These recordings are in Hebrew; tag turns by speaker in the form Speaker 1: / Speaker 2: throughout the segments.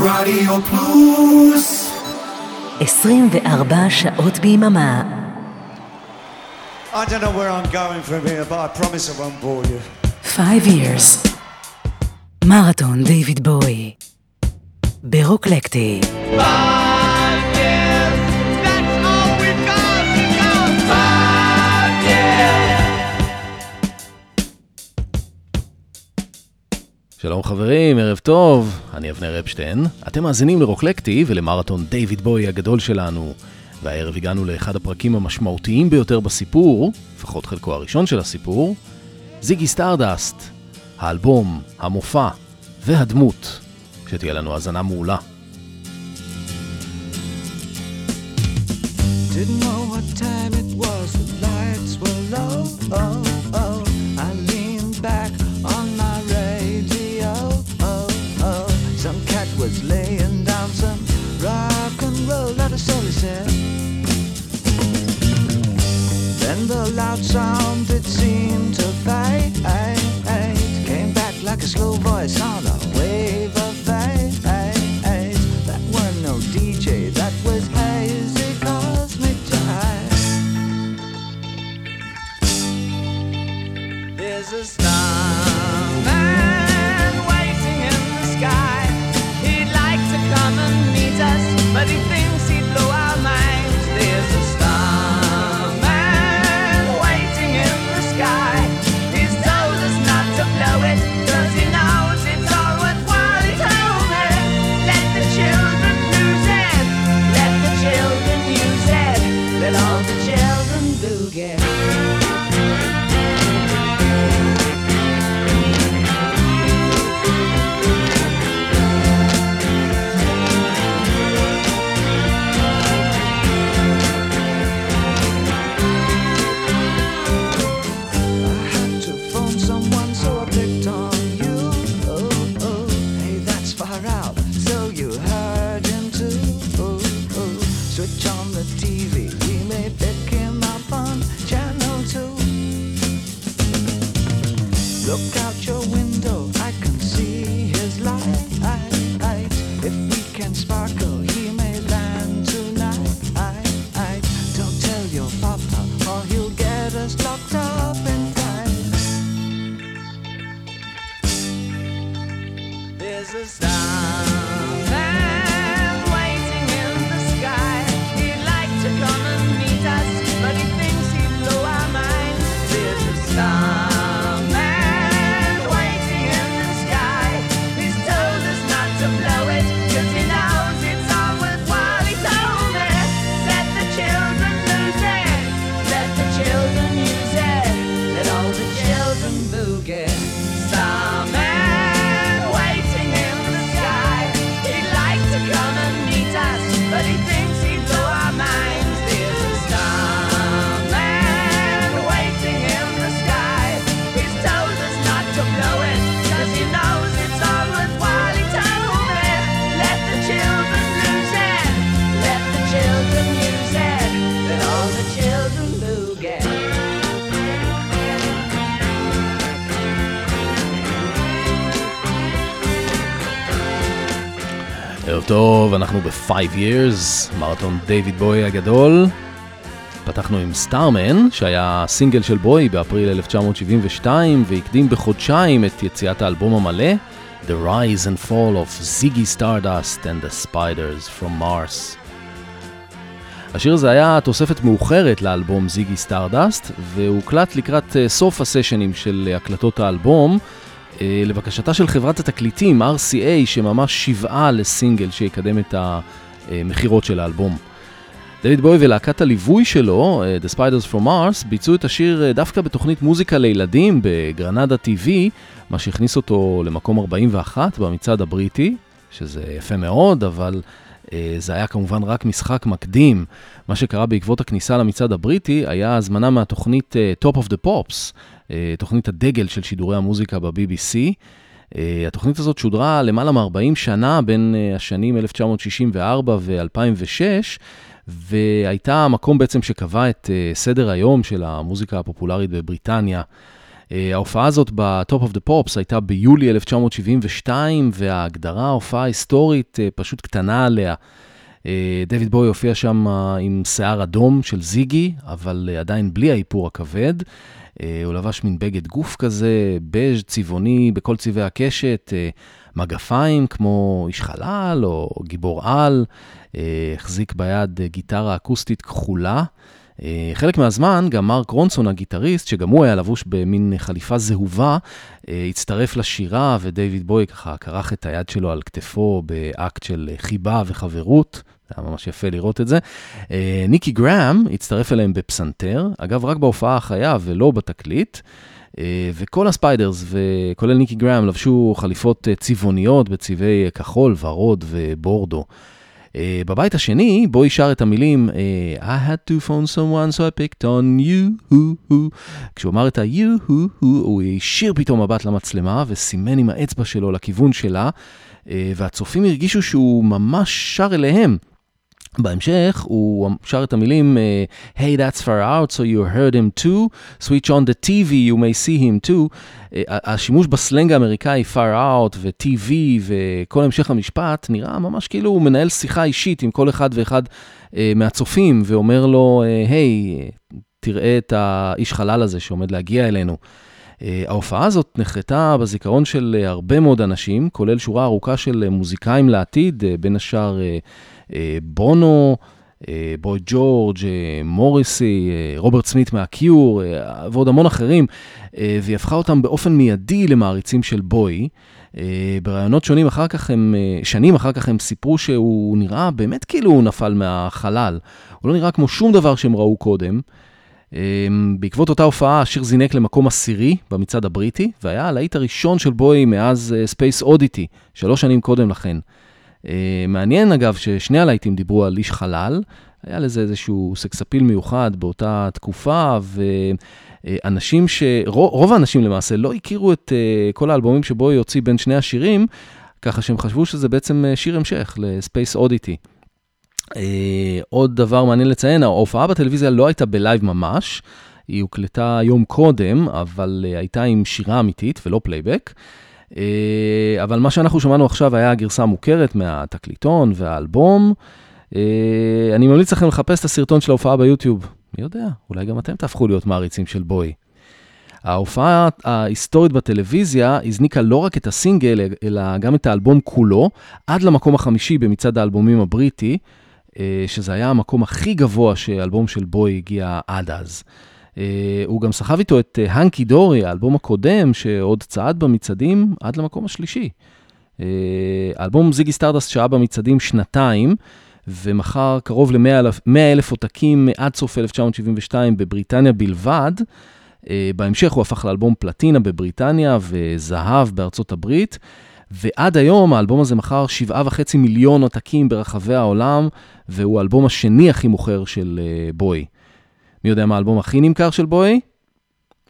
Speaker 1: רדיו פלוס
Speaker 2: 24 שעות ביממה.
Speaker 3: I don't know where I'm going from here, but I promise I won't bore you.
Speaker 2: 5 years. מרתון דיוויד בואי. ברוקלקטי.
Speaker 4: שלום חברים, ערב טוב, אני אבנר אפשטיין. אתם מאזינים לרוקלקטי ולמרתון דיוויד בוי הגדול שלנו. והערב הגענו לאחד הפרקים המשמעותיים ביותר בסיפור, לפחות חלקו הראשון של הסיפור, זיגי סטארדסט, האלבום, המופע והדמות. שתהיה לנו האזנה מעולה.
Speaker 5: Didn't know what time it was, the lights were low. Oh. Loud sound it seemed to fade. Came back like a slow voice on
Speaker 4: אנחנו ב-5 years, מרתון דיוויד בוי הגדול. פתחנו עם Starman, שהיה סינגל של בוי באפריל 1972, והקדים בחודשיים את יציאת האלבום המלא, The Rise and Fall of Ziggy Stardust and the Spiders from Mars. השיר הזה היה תוספת מאוחרת לאלבום זיגי סטארדסט, והוקלט לקראת אה, סוף הסשנים של הקלטות האלבום, אה, לבקשתה של חברת התקליטים RCA, שממש שיועה לסינגל שיקדם את המכירות של האלבום. דויד בוי ולהקת הליווי שלו, אה, The Spiders from Mars, ביצעו את השיר אה, דווקא בתוכנית מוזיקה לילדים בגרנדה TV, מה שהכניס אותו למקום 41 במצעד הבריטי, שזה יפה מאוד, אבל אה, זה היה כמובן רק משחק מקדים. מה שקרה בעקבות הכניסה למצעד הבריטי היה הזמנה מהתוכנית אה, Top of the Pops, אה, תוכנית הדגל של שידורי המוזיקה ב-BBC. אה, התוכנית הזאת שודרה למעלה מ-40 שנה בין אה, השנים 1964 ו-2006, והייתה המקום בעצם שקבע את אה, סדר היום של המוזיקה הפופולרית בבריטניה. אה, ההופעה הזאת ב-Top of the Pops הייתה ביולי 1972, וההגדרה, ההופעה ההיסטורית, אה, פשוט קטנה עליה. אה, דויד בוי הופיע שם אה, עם שיער אדום של זיגי, אבל אה, עדיין בלי האיפור הכבד. אה, הוא לבש מין בגד גוף כזה, בז' צבעוני בכל צבעי הקשת, אה, מגפיים כמו איש חלל או גיבור על, אה, החזיק ביד גיטרה אקוסטית כחולה. חלק מהזמן גם מרק רונסון הגיטריסט, שגם הוא היה לבוש במין חליפה זהובה, הצטרף לשירה ודייוויד בוי ככה כרך את היד שלו על כתפו באקט של חיבה וחברות. זה היה ממש יפה לראות את זה. אה, ניקי גראם הצטרף אליהם בפסנתר, אגב רק בהופעה החיה ולא בתקליט. אה, וכל הספיידרס, וכולל ניקי גראם, לבשו חליפות אה, צבעוניות בצבעי כחול, ורוד ובורדו. בבית השני, בו שר את המילים I had to phone someone so I picked on you, who, who. כשהוא אמר את ה-you, who, who, הוא השאיר פתאום מבט למצלמה וסימן עם האצבע שלו לכיוון שלה, והצופים הרגישו שהוא ממש שר אליהם. בהמשך הוא שר את המילים אה, Hey that's far out so you heard him too, switch on the TV you may see him too. אה, השימוש בסלנג האמריקאי far out ו-TV וכל המשך המשפט נראה ממש כאילו הוא מנהל שיחה אישית עם כל אחד ואחד אה, מהצופים ואומר לו, היי, תראה את האיש חלל הזה שעומד להגיע אלינו. ההופעה הזאת נחרטה בזיכרון של הרבה מאוד אנשים, כולל שורה ארוכה של מוזיקאים לעתיד, בין השאר בונו, uh, בוי ג'ורג', uh, מוריסי, רוברט סמית מהקיור ועוד המון אחרים, והיא הפכה אותם באופן מיידי למעריצים של בוי. בראיונות שונים אחר כך הם, שנים אחר כך הם סיפרו שהוא נראה באמת כאילו הוא נפל מהחלל. הוא לא נראה כמו שום דבר שהם ראו קודם. בעקבות אותה הופעה, השיר זינק למקום עשירי במצעד הבריטי, והיה הלהיט הראשון של בוי מאז Space Oddity, שלוש שנים קודם לכן. Uh, מעניין אגב ששני הלהיטים דיברו על איש חלל, היה לזה איזשהו סקסאפיל מיוחד באותה תקופה, ואנשים ש... רוב האנשים למעשה לא הכירו את uh, כל האלבומים שבוי הוציא בין שני השירים, ככה שהם חשבו שזה בעצם שיר המשך Oddity. Uh, עוד דבר מעניין לציין, ההופעה בטלוויזיה לא הייתה בלייב ממש, היא הוקלטה יום קודם, אבל הייתה עם שירה אמיתית ולא פלייבק. Uh, אבל מה שאנחנו שמענו עכשיו היה הגרסה המוכרת מהתקליטון והאלבום. Uh, אני ממליץ לכם לחפש את הסרטון של ההופעה ביוטיוב. מי יודע, אולי גם אתם תהפכו להיות מעריצים של בוי. ההופעה ההיסטורית בטלוויזיה הזניקה לא רק את הסינגל, אלא גם את האלבום כולו, עד למקום החמישי במצעד האלבומים הבריטי. שזה היה המקום הכי גבוה שאלבום של בוי הגיע עד אז. הוא גם סחב איתו את Hunky Dory, האלבום הקודם, שעוד צעד במצעדים עד למקום השלישי. האלבום זיגי סטרדסט שהיה במצעדים שנתיים, ומכר קרוב ל-100 אלף עותקים עד סוף 1972 בבריטניה בלבד. בהמשך הוא הפך לאלבום פלטינה בבריטניה וזהב בארצות הברית. ועד היום האלבום הזה מכר 7.5 מיליון עותקים ברחבי העולם, והוא האלבום השני הכי מוכר של uh, בוי. מי יודע מה האלבום הכי נמכר של בוי?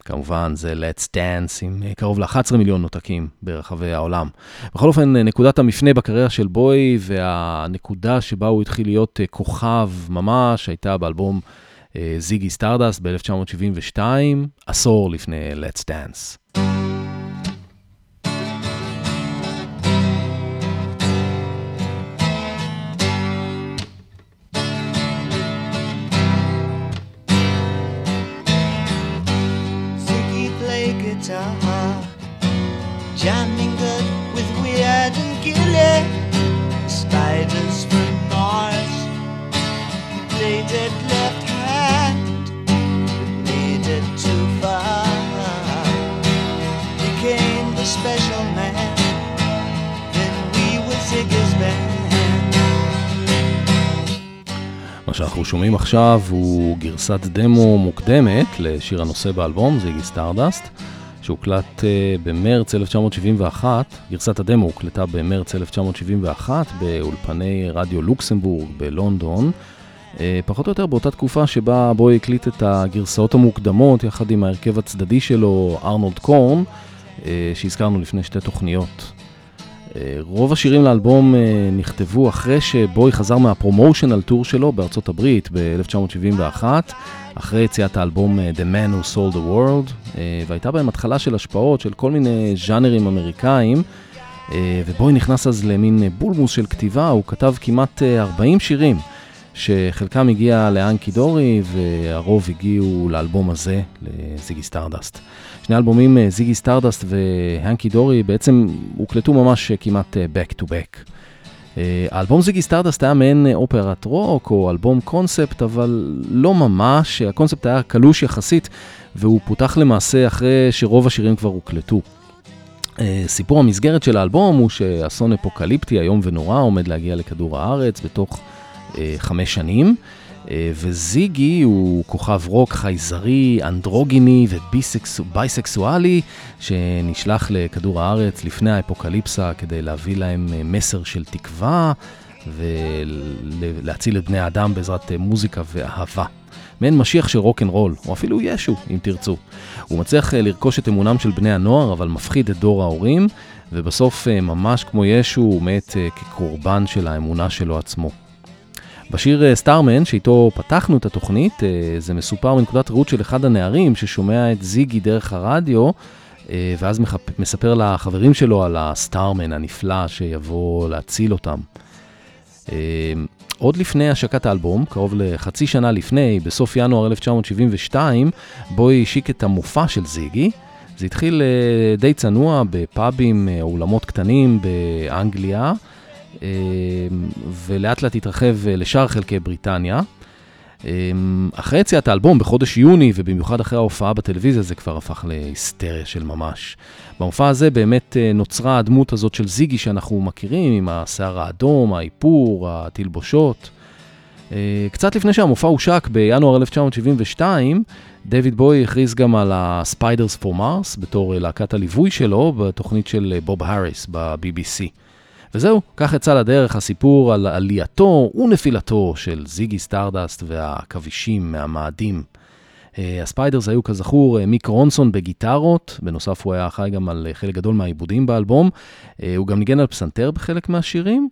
Speaker 4: כמובן, זה Let's Dance עם uh, קרוב ל-11 מיליון עותקים ברחבי העולם. בכל אופן, uh, נקודת המפנה בקריירה של בוי, והנקודה שבה הוא התחיל להיות uh, כוכב ממש, הייתה באלבום זיגי סטרדסט ב-1972, עשור לפני Let's Dance. שאנחנו שומעים עכשיו הוא גרסת דמו מוקדמת לשיר הנושא באלבום, זיגי סטרדסט. שהוקלט uh, במרץ 1971, גרסת הדמו הוקלטה במרץ 1971 באולפני רדיו לוקסמבורג בלונדון, uh, פחות או יותר באותה תקופה שבה בוי הקליט את הגרסאות המוקדמות יחד עם ההרכב הצדדי שלו, ארנולד קורנס, uh, שהזכרנו לפני שתי תוכניות. אה, רוב השירים לאלבום אה, נכתבו אחרי שבוי חזר מה promotional tour שלו בארצות הברית ב-1971, אחרי יציאת האלבום אה, The Man Who Sold the World, והייתה בהם התחלה של השפעות של כל מיני ז'אנרים אמריקאים, ובוי נכנס אז למין בולמוס של כתיבה, הוא כתב כמעט 40 שירים. שחלקם הגיע ל Hunky Dory והרוב הגיעו לאלבום הזה, לזיגי סטרדסט. שני אלבומים, אה, זיגי סטרדסט ו Hunky Dory, בעצם הוקלטו ממש אה, כמעט אה, back to back. האלבום זיגי סטרדסט היה מעין אופרת רוק או אלבום קונספט, אבל לא ממש, הקונספט היה קלוש יחסית, והוא פותח למעשה אחרי שרוב השירים כבר הוקלטו. סיפור המסגרת של האלבום הוא שאסון אפוקליפטי איום ונורא עומד להגיע לכדור הארץ בתוך חמש שנים. אה, וזיגי הוא כוכב רוק חייזרי, אנדרוגיני וביסקסואלי, שנשלח לכדור הארץ לפני האפוקליפסה כדי להביא להם אה, מסר של תקווה ולהציל את בני האדם בעזרת אה, מוזיקה ואהבה. מעין משיח של רוק אנד רול, או אפילו ישו, אם תרצו. הוא מצליח לרכוש את אמונם של בני הנוער, אבל מפחיד את דור ההורים, ובסוף, ממש כמו ישו, הוא מת כקורבן של האמונה שלו עצמו. בשיר Starman, שאיתו פתחנו את התוכנית, אה, זה מסופר מנקודת ראות של אחד הנערים ששומע את זיגי דרך הרדיו, אה, ואז מספר לחברים שלו על הסטארמן הנפלא שיבוא להציל אותם. אה, עוד לפני השקת האלבום, קרוב לחצי שנה לפני, בסוף ינואר 1972, בו השיק את המופע של זיגי. זה התחיל די צנוע בפאבים או אולמות קטנים באנגליה. אמ, ולאט לאט התרחב אה, לשאר חלקי בריטניה. אמ, אחרי יציאת האלבום בחודש יוני, ובמיוחד אחרי ההופעה בטלוויזיה, זה כבר הפך להיסטריה של ממש. במופע הזה באמת אה, נוצרה הדמות הזאת של זיגי שאנחנו מכירים, עם השיער האדום, האיפור, התלבושות. אה, קצת לפני שהמופע הושק בינואר 1972, דויד בוי הכריז גם על ה-Spiders for Mars בתור להקת הליווי שלו בתוכנית של בוב האריס ב-BBC. וזהו, כך יצא לדרך הסיפור על עלייתו ונפילתו של זיגי סטרדסט והעכבישים מהמאדים. אה, ה-Spiders היו כזכור אה, מיק רונסון בגיטרות, בנוסף הוא היה אחראי גם על אה, חלק גדול מהעיבודים באלבום. הוא גם ניגן על פסנתר בחלק מהשירים.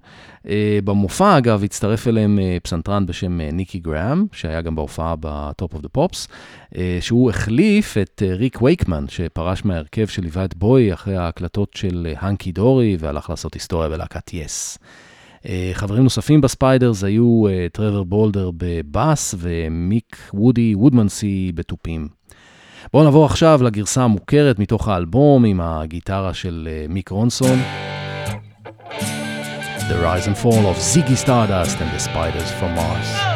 Speaker 4: במופע, אגב, הצטרף אליהם פסנתרן בשם ניקי גראם, שהיה גם בהופעה ב-Top of the Pops, שהוא החליף את ריק וייקמן, שפרש מההרכב שליווה את בוי אחרי ההקלטות של Hunky Dory, והלך לעשות היסטוריה בלהקת יס. Yes. אה, חברים נוספים ב-Spiders היו אה, טרוור בולדר בבאס ומיק וודי וודמנסי בתופים. בואו נעבור עכשיו לגרסה המוכרת מתוך האלבום עם הגיטרה של אה, מיק רונסון. The Rise and Fall of Ziggy Stardust and the Spiders from Mars.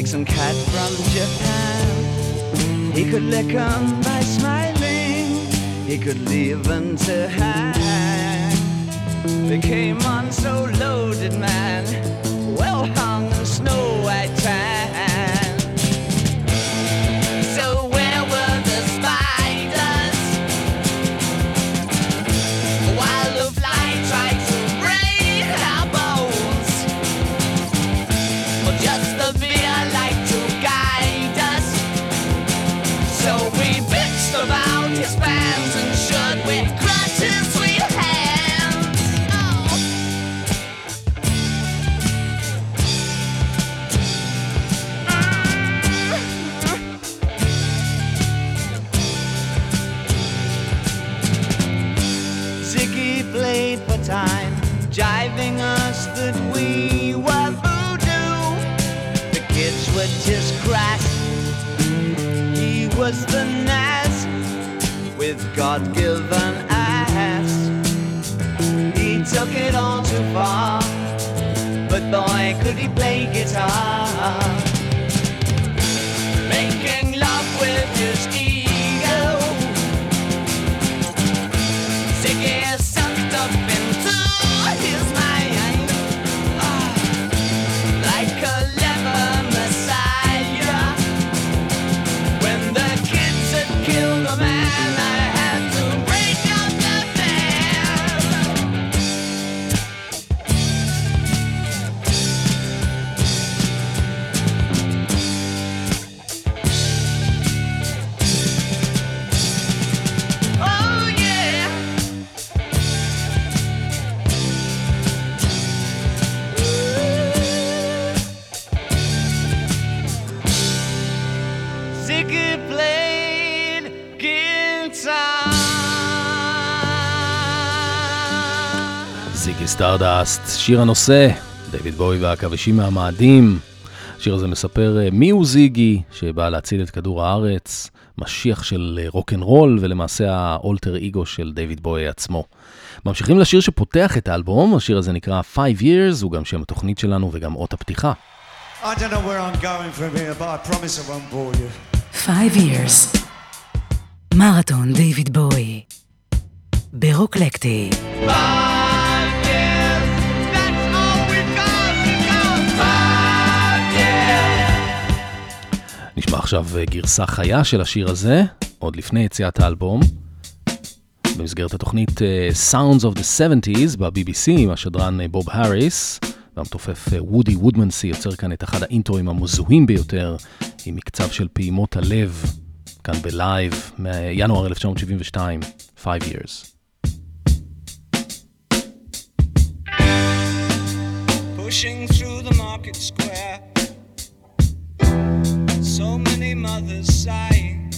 Speaker 5: like some cat from Japan. He could lick 'em by smiling, he could leave them to hang. They came on so loaded, man, well hung in snow
Speaker 6: God given ass. He took it all too far, but boy, could he play guitar.
Speaker 4: סטרדסט, שיר הנושא, דיוויד בוי והעכבישים מהמאדים. השיר הזה מספר אה, מי הוא זיגי, שבא להציל את כדור הארץ, משיח של אה, רוקנרול, ולמעשה האלטר אגו של דיוויד בוי עצמו. ממשיכים לשיר שפותח את האלבום, השיר הזה נקרא Five Years, הוא גם שם התוכנית שלנו וגם אות הפתיחה.
Speaker 3: I don't know where I'm going from here, but I promise I won't bore you.
Speaker 2: Five years. מרתון דיוויד בואי. ברוקלקטי.
Speaker 6: Five
Speaker 4: נשמע עכשיו אה, גרסה חיה של השיר הזה, עוד לפני יציאת האלבום. במסגרת התוכנית אה, Sounds of the 70's ב-BBC עם השדרן אה, בוב האריס, והמתופף וודי וודמנסי יוצר כאן את אחד האינטרואים המזוהים ביותר, עם מקצב של פעימות הלב, כאן בלייב, מינואר 1972, Five Years.
Speaker 5: pushing through the market square. So many mothers sighing.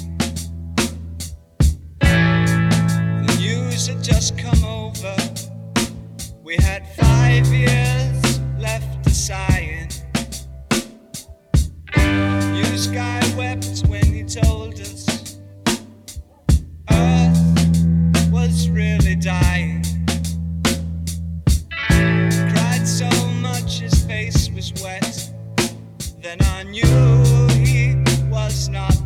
Speaker 5: The news had just come over. We had five years left to sighing. News guy wept when he told us Earth was really dying cried so much his face was wet. Then I knew he it's not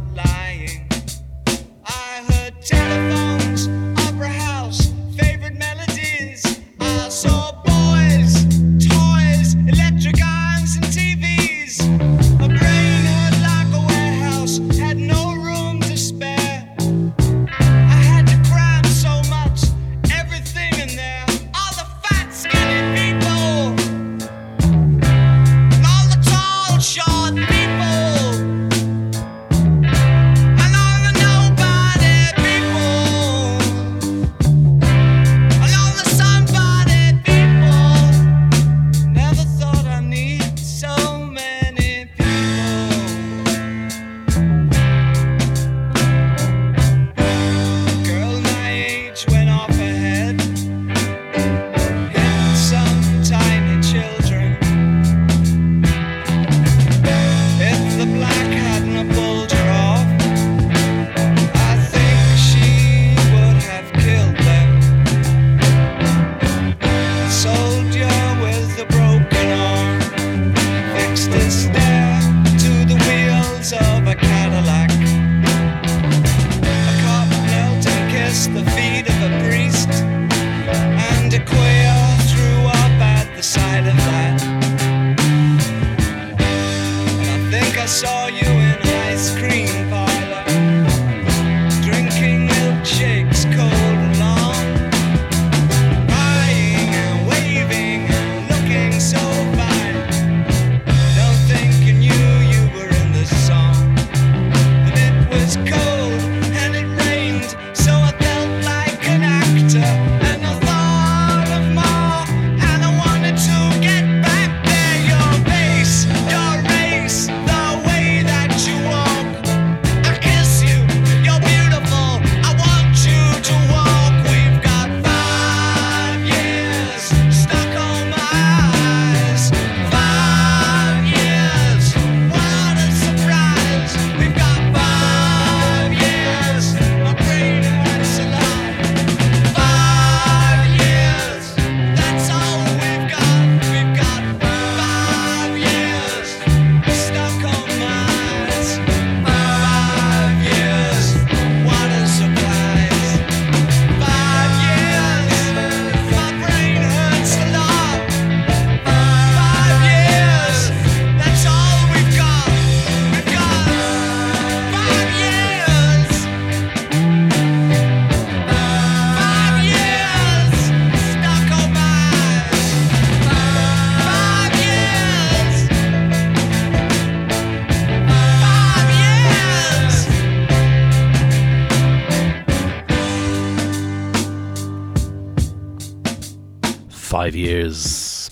Speaker 4: Five Years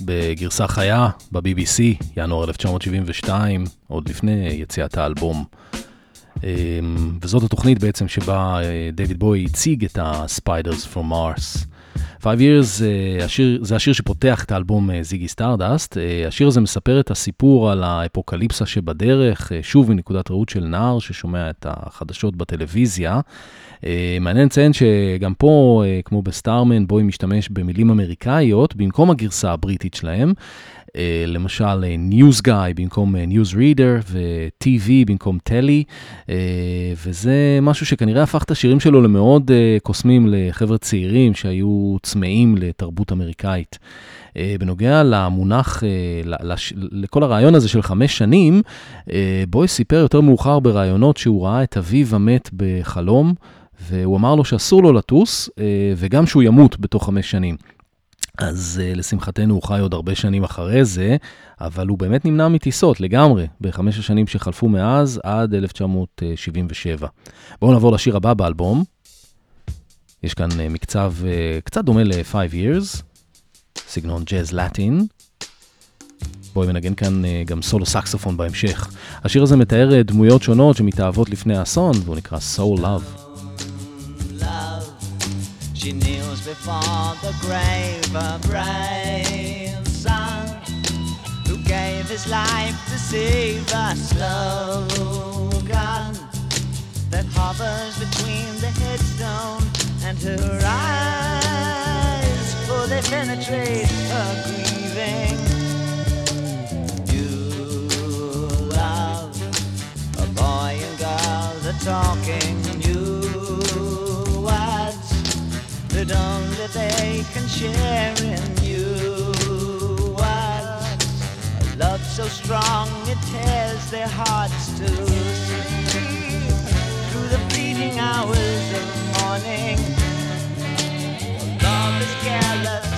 Speaker 4: בגרסה חיה ב-BBC, ינואר 1972, עוד לפני יציאת האלבום. אמ, וזאת התוכנית בעצם שבה אה, דויד בוי הציג את ה-Spiders from Mars. Five Years אה, השיר, זה השיר שפותח את האלבום אה, זיגי סטארדסט. השיר הזה מספר את הסיפור על האפוקליפסה שבדרך, שוב מנקודת ראות של נער ששומע את החדשות בטלוויזיה. אה, מעניין לציין שגם פה, אה, כמו ב-Starman, בוי משתמש במילים אמריקאיות במקום הגרסה הבריטית שלהם. Uh, למשל News Guy במקום uh, News Reader ו-TV במקום uh, וזה משהו שכנראה הפך את השירים שלו למאוד קוסמים לחבר'ה צעירים שהיו צמאים לתרבות אמריקאית. בנוגע למונח, לכל הרעיון הזה של חמש שנים, בוי סיפר יותר מאוחר בראיונות שהוא ראה את אביו המת בחלום. והוא אמר לו שאסור לו לטוס, אה, וגם שהוא ימות בתוך חמש שנים. אז uh, לשמחתנו הוא חי עוד הרבה שנים אחרי זה, אבל הוא באמת נמנע מטיסות לגמרי, בחמש השנים שחלפו מאז עד 1977. בואו נעבור לשיר הבא באלבום. יש כאן uh, מקצב uh, קצת דומה ל-5 Years, סגנון ג'אז לטין. בואי מנגן כאן uh, גם סולו סקסופון בהמשך. השיר הזה מתאר uh, דמויות שונות שמתאהבות לפני האסון, והוא נקרא Soul Love.
Speaker 5: She kneels before the grave, a brave son who gave his life to save a slogan that hovers between the headstone and her eyes, for they penetrate her grieving. You love a boy and girl, the talking that only they can share in you. A love so strong it tears their hearts to sleep through the fleeting hours of morning. Love is careless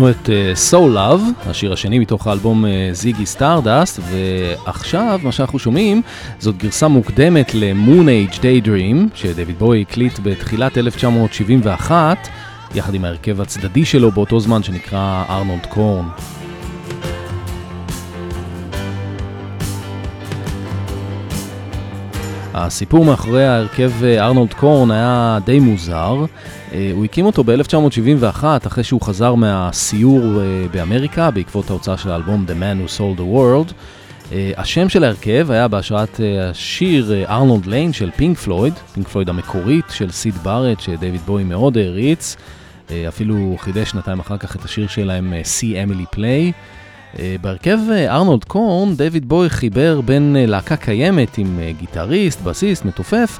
Speaker 4: שמענו את אה, Soul Love, השיר השני מתוך האלבום זיגי אה, סטארדסט, ועכשיו מה שאנחנו שומעים זאת גרסה מוקדמת ל- Moonage Daydream, שדויד בוי הקליט בתחילת 1971, יחד עם ההרכב הצדדי שלו באותו זמן שנקרא ארנולד קורן. הסיפור מאחורי ההרכב אה, ארנולד קורן היה די מוזר. אה, הוא הקים אותו ב-1971 אחרי שהוא חזר מהסיור אה, באמריקה בעקבות ההוצאה של האלבום The Man Who Sold the World. השם של ההרכב היה בהשראת השיר ארנולד ליין של פינק פלויד, פינק פלויד המקורית של סיד בארט שדייוויד בוי מאוד העריץ. אפילו חידש שנתיים אחר כך את השיר שלהם See Emily Play. אה, בהרכב אה, ארנולד קורן, דויד בוי חיבר בין אה, להקה קיימת עם גיטריסט, בסיסט, מתופף,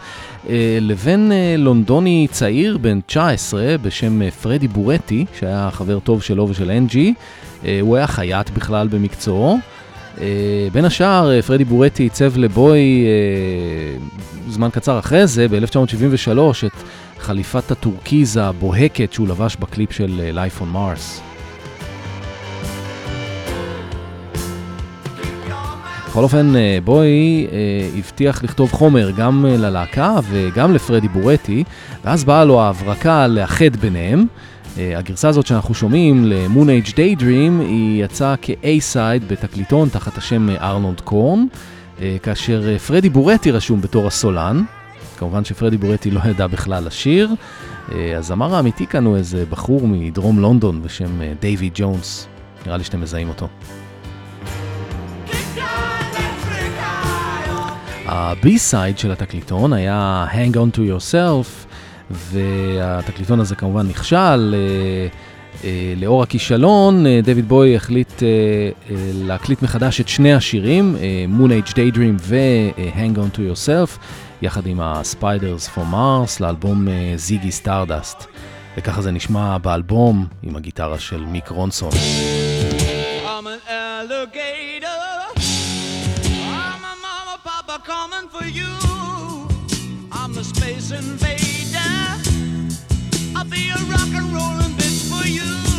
Speaker 4: לבין לונדוני צעיר בן 19 בשם פרדי בורטי, שהיה חבר טוב שלו ושל אנג'י. הוא היה חייט בכלל במקצועו. בין השאר, פרדי בורטי עיצב לבוי זמן קצר אחרי זה, ב-1973, את חליפת הטורקיז הבוהקת שהוא לבש בקליפ של Life on Mars. בכל אופן, אה, בוי אה, הבטיח לכתוב חומר גם אה, ללהקה וגם לפרדי בורטי, ואז באה לו ההברקה לאחד ביניהם. הגרסה הזאת שאנחנו שומעים ל-Moon Age Daydream היא יצאה כ-A-Side בתקליטון תחת השם ארנולד קורן, כאשר פרדי בורטי רשום בתור הסולן. כמובן שפרדי בורטי לא ידע בכלל לשיר. הזמר האמיתי כאן הוא איזה בחור מדרום לונדון בשם דייווי ג'ונס. נראה לי שאתם מזהים אותו. ה-B-side של התקליטון היה Hang on to yourself, והתקליטון הזה כמובן נכשל. אה, אה, לאור הכישלון, אה, דויד בוי החליט להקליט מחדש את שני השירים, Moonage Daydream ו-Hang on to yourself, יחד עם ה- Spiders from Mars לאלבום זיגי סטארדסט. וככה זה נשמע באלבום עם הגיטרה של מיק רונסון. I'm an alligator. For you. I'm the space invader. I'll be a rock and rollin' bitch for you.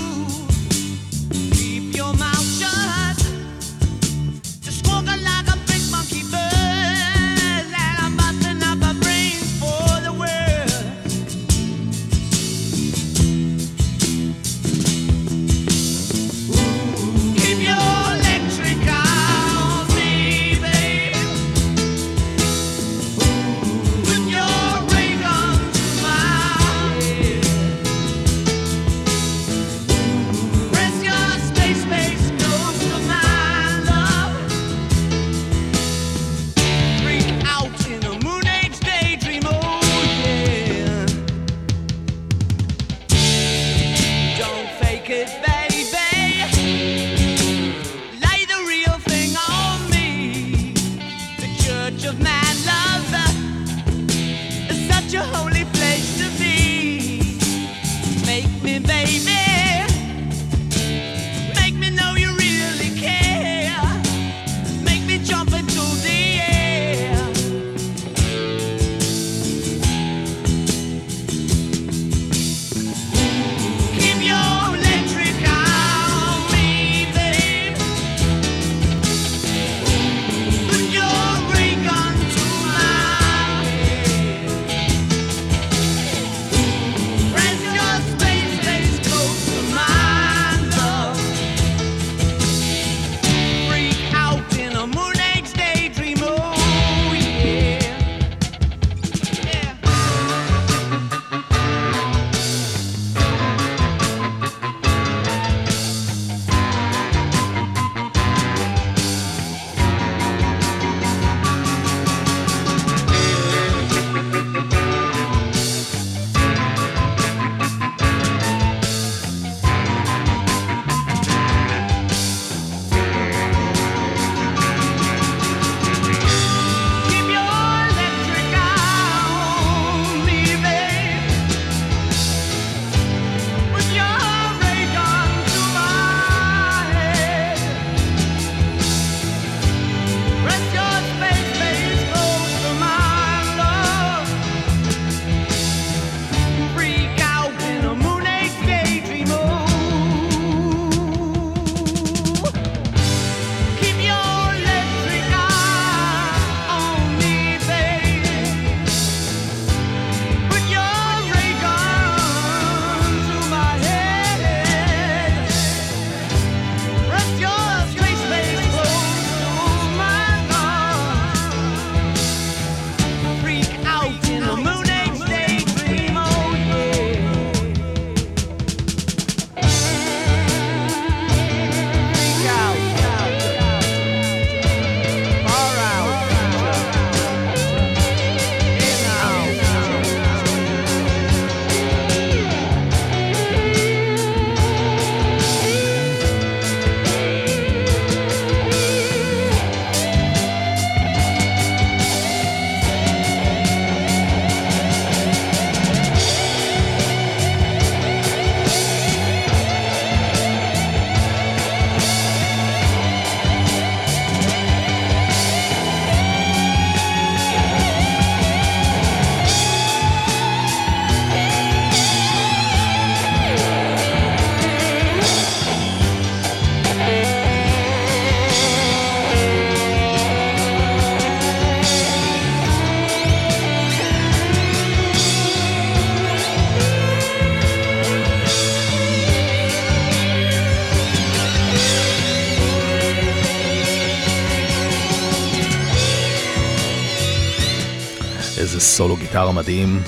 Speaker 4: סולו גיטרה מדהים.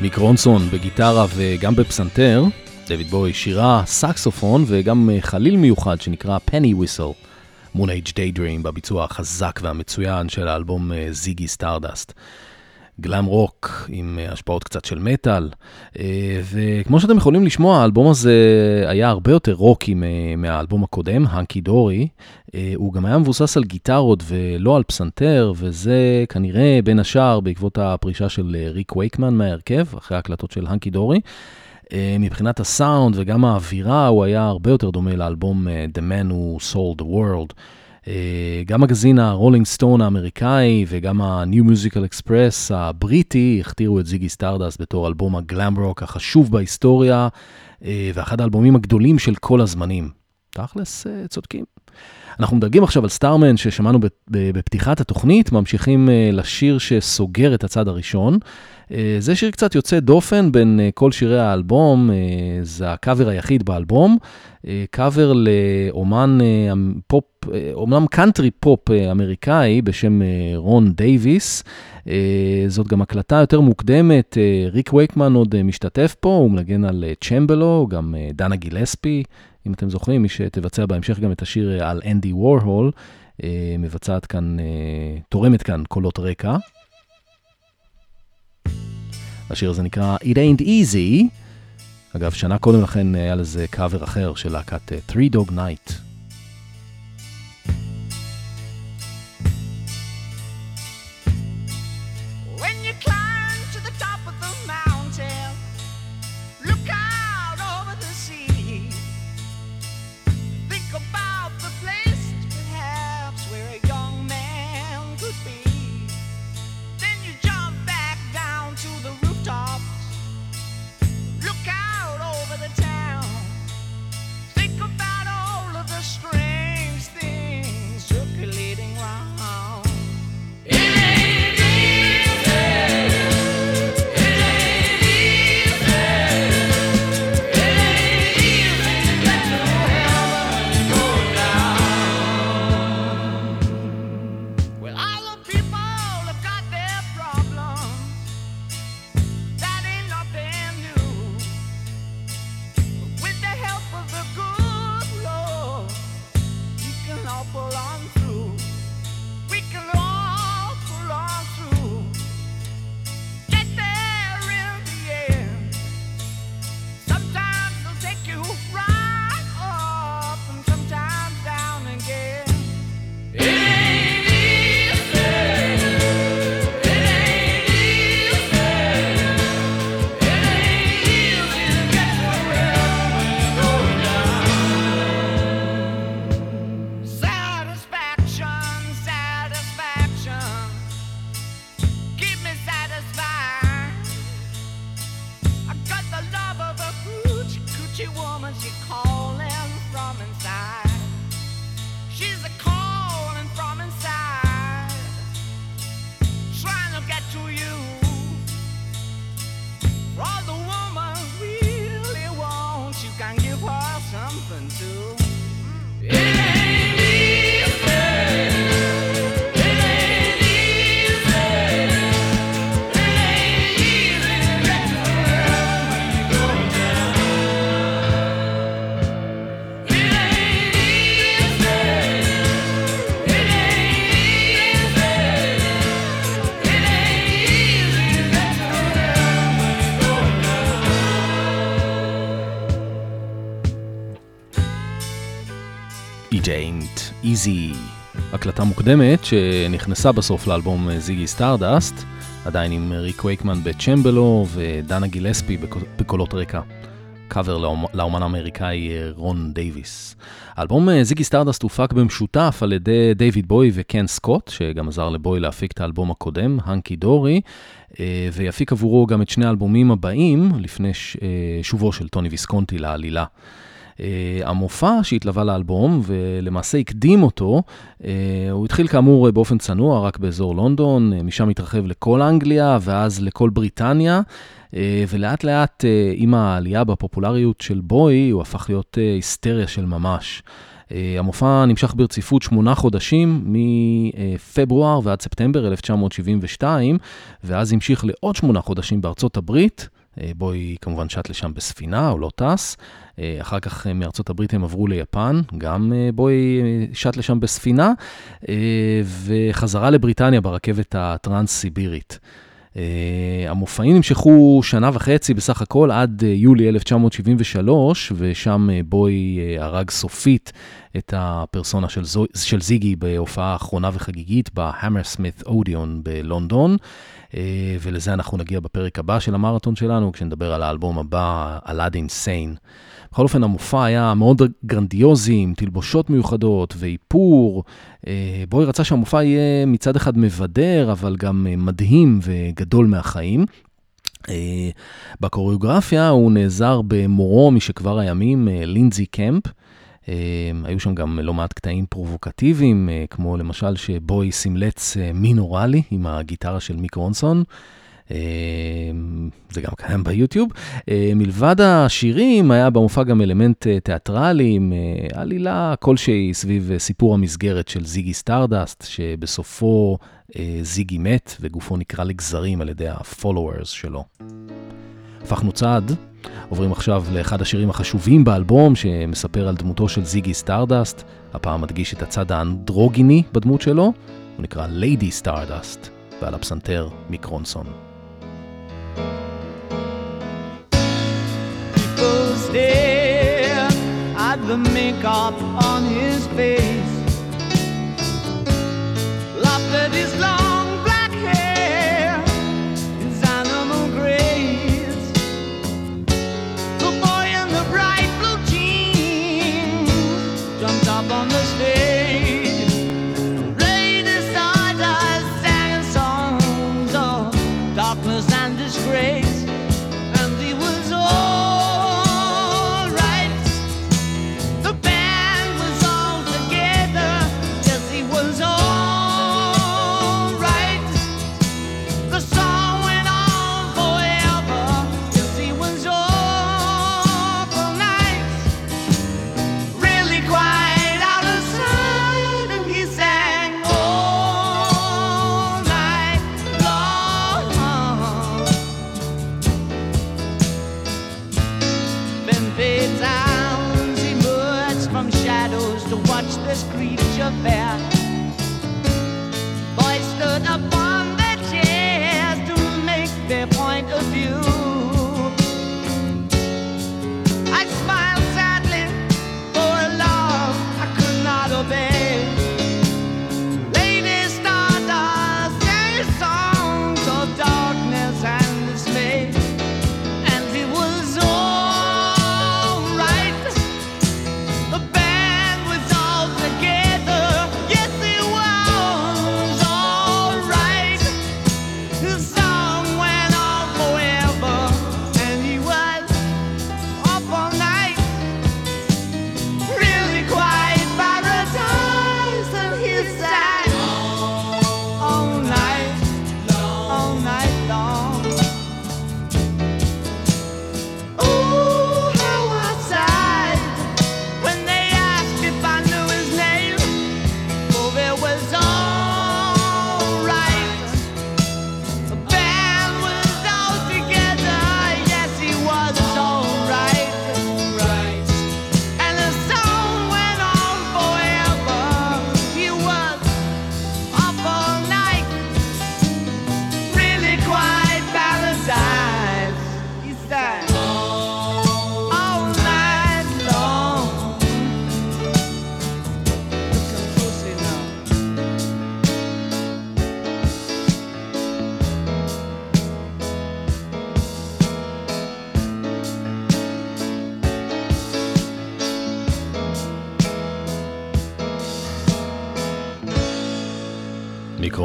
Speaker 4: מיק רונסון בגיטרה וגם בפסנתר, דויד בוי שירה, סקסופון וגם אה, חליל מיוחד שנקרא penny whistle. Moonage Daydream בביצוע החזק והמצוין של האלבום זיגי סטארדסט. גלאם רוק עם אה, השפעות קצת של מטאל. אה, וכמו שאתם יכולים לשמוע, האלבום הזה היה הרבה יותר רוקי מהאלבום הקודם, Hunky Dory. אה, הוא גם היה מבוסס על גיטרות ולא על פסנתר, וזה כנראה בין השאר בעקבות הפרישה של ריק וייקמן מההרכב, אחרי ההקלטות של Hunky Dory. מבחינת הסאונד וגם האווירה, הוא היה הרבה יותר דומה לאלבום The Man Who Sold the World. אה, גם מגזין הרולינג סטון האמריקאי וגם ה-New Musical Express הבריטי הכתירו את זיגי סטארדסט בתור אלבום הגלאם רוק החשוב בהיסטוריה אה, ואחד האלבומים הגדולים של כל הזמנים. תכלס, אה, צודקים. אנחנו מדלגים עכשיו על Starman ששמענו בפתיחת התוכנית, ממשיכים לשיר שסוגר את הצד הראשון. זה שיר קצת יוצא דופן בין כל שירי האלבום, זה הקאבר היחיד באלבום. קאבר לאומן פופ אומנם קאנטרי פופ אה, אמריקאי בשם אה, רון דייוויס. אה, זאת גם הקלטה יותר מוקדמת, ריק וייקמן עוד משתתף פה, הוא מנגן על צ'מבלו, גם דנה גילספי, אם אתם זוכרים, מי שתבצע בהמשך גם את השיר על אנדי וורהול, מבצעת כאן, תורמת כאן קולות רקע. השיר הזה נקרא It Ain't Easy. אגב, שנה קודם לכן היה לזה קאבר אחר של להקת Three Dog Night. Easy, הקלטה מוקדמת שנכנסה בסוף לאלבום זיגי סטארדסט, עדיין עם ריק וייקמן בצ'מבלו ודנה גילספי בקולות רקע. קאבר לאומן האמריקאי רון דייוויס. האלבום זיגי סטארדסט הופק במשותף על ידי דייוויד בוי וקן סקוט, שגם עזר לבוי להפיק את האלבום הקודם, Hunky Dory, ויפיק עבורו גם את שני האלבומים הבאים, לפני שובו של טוני ויסקונטי לעלילה. Uh, המופע שהתלווה לאלבום ולמעשה הקדים אותו, uh, הוא התחיל כאמור באופן צנוע רק באזור לונדון, משם התרחב לכל אנגליה ואז לכל בריטניה, ולאט לאט עם העלייה בפופולריות של בוי הוא הפך להיות היסטריה של ממש. אה, המופע נמשך ברציפות שמונה חודשים, מפברואר ועד ספטמבר 1972, ואז המשיך לעוד שמונה חודשים בארצות הברית. אה, בוי כמובן שט לשם בספינה, הוא לא טס. אה, אחר כך אה, מארצות הברית הם עברו ליפן, גם אה, שט לשם בספינה, וחזרה לבריטניה ברכבת הטרנס-סיבירית. Uh, המופעים נמשכו שנה וחצי בסך הכל עד uh, יולי 1973, ושם uh, בוי uh, הרג סופית את הפרסונה של, זו, של זיגי בהופעה אחרונה וחגיגית בהמרסמית אודיון בלונדון, uh, ולזה אנחנו נגיע בפרק הבא של המרתון שלנו, כשנדבר על האלבום הבא, Aladdin Sane. בכל אופן, המופע היה מאוד גרנדיוזי, עם תלבושות מיוחדות ואיפור. אה, בוי רצה שהמופע יהיה מצד אחד מבדר, אבל גם אה, מדהים וגדול מהחיים. אה, בקוריאוגרפיה הוא נעזר במורו משכבר הימים, לינזי קמפ. היו שם גם לא מעט קטעים פרובוקטיביים, כמו למשל שבוי סמלץ מין אוראלי עם הגיטרה של מיק רונסון. אמ, זה גם קיים ביוטיוב. אה, מלבד השירים, היה במופע גם אלמנט אה, תיאטרלי עם אה, עלילה כלשהי סביב סיפור המסגרת של זיגי סטארדסט, שבסופו זיגי מת וגופו נקרע לגזרים על ידי ה-followers שלו. הפכנו צד, עוברים עכשיו לאחד השירים החשובים באלבום, שמספר על דמותו של זיגי סטארדסט, הפעם מדגיש את הצד האנדרוגיני בדמות שלו, הוא נקרא ליידי סטארדסט, ועל הפסנתר מיק רונסון.
Speaker 5: People stare at the makeup on. Laughed at his long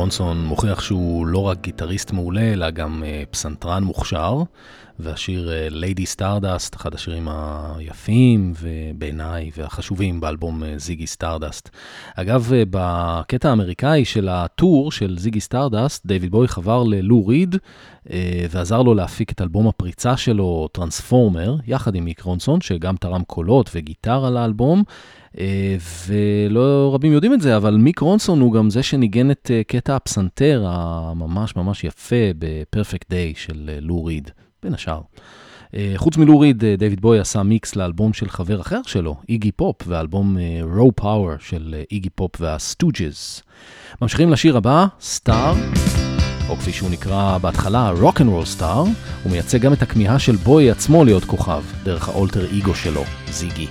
Speaker 4: מיק רונסון מוכיח שהוא לא רק גיטריסט מעולה, אלא גם אה, פסנתרן מוכשר, והשיר Lady Stardust, אחד השירים היפים ובעיניי והחשובים באלבום זיגי סטארדסט. אגב, בקטע האמריקאי של ה tour של זיגי סטארדסט, דיוויד בוי חבר ללו ריד ועזר לו להפיק את אלבום הפריצה שלו, Transformer, יחד עם מיק רונסון, שגם תרם קולות וגיטרה לאלבום.
Speaker 5: אה, ולא רבים יודעים את זה, אבל מיק רונסון הוא גם זה שניגן את אה, קטע הפסנתר הממש ממש יפה ב Perfect Day של אה, לו ריד, בין השאר. חוץ מלו ריד, דיוויד בוי עשה מיקס לאלבום של חבר אחר שלו, איגי פופ, והאלבום Raw Power של איגי פופ והסטוג'ז. ממשיכים לשיר הבא, Star, או כפי שהוא נקרא בהתחלה, Rock and Roll Star, הוא מייצג גם את הכמיהה של בוי עצמו להיות כוכב, דרך האלטר אגו שלו, זיגי.